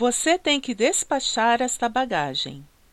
Você tem que despachar esta bagagem.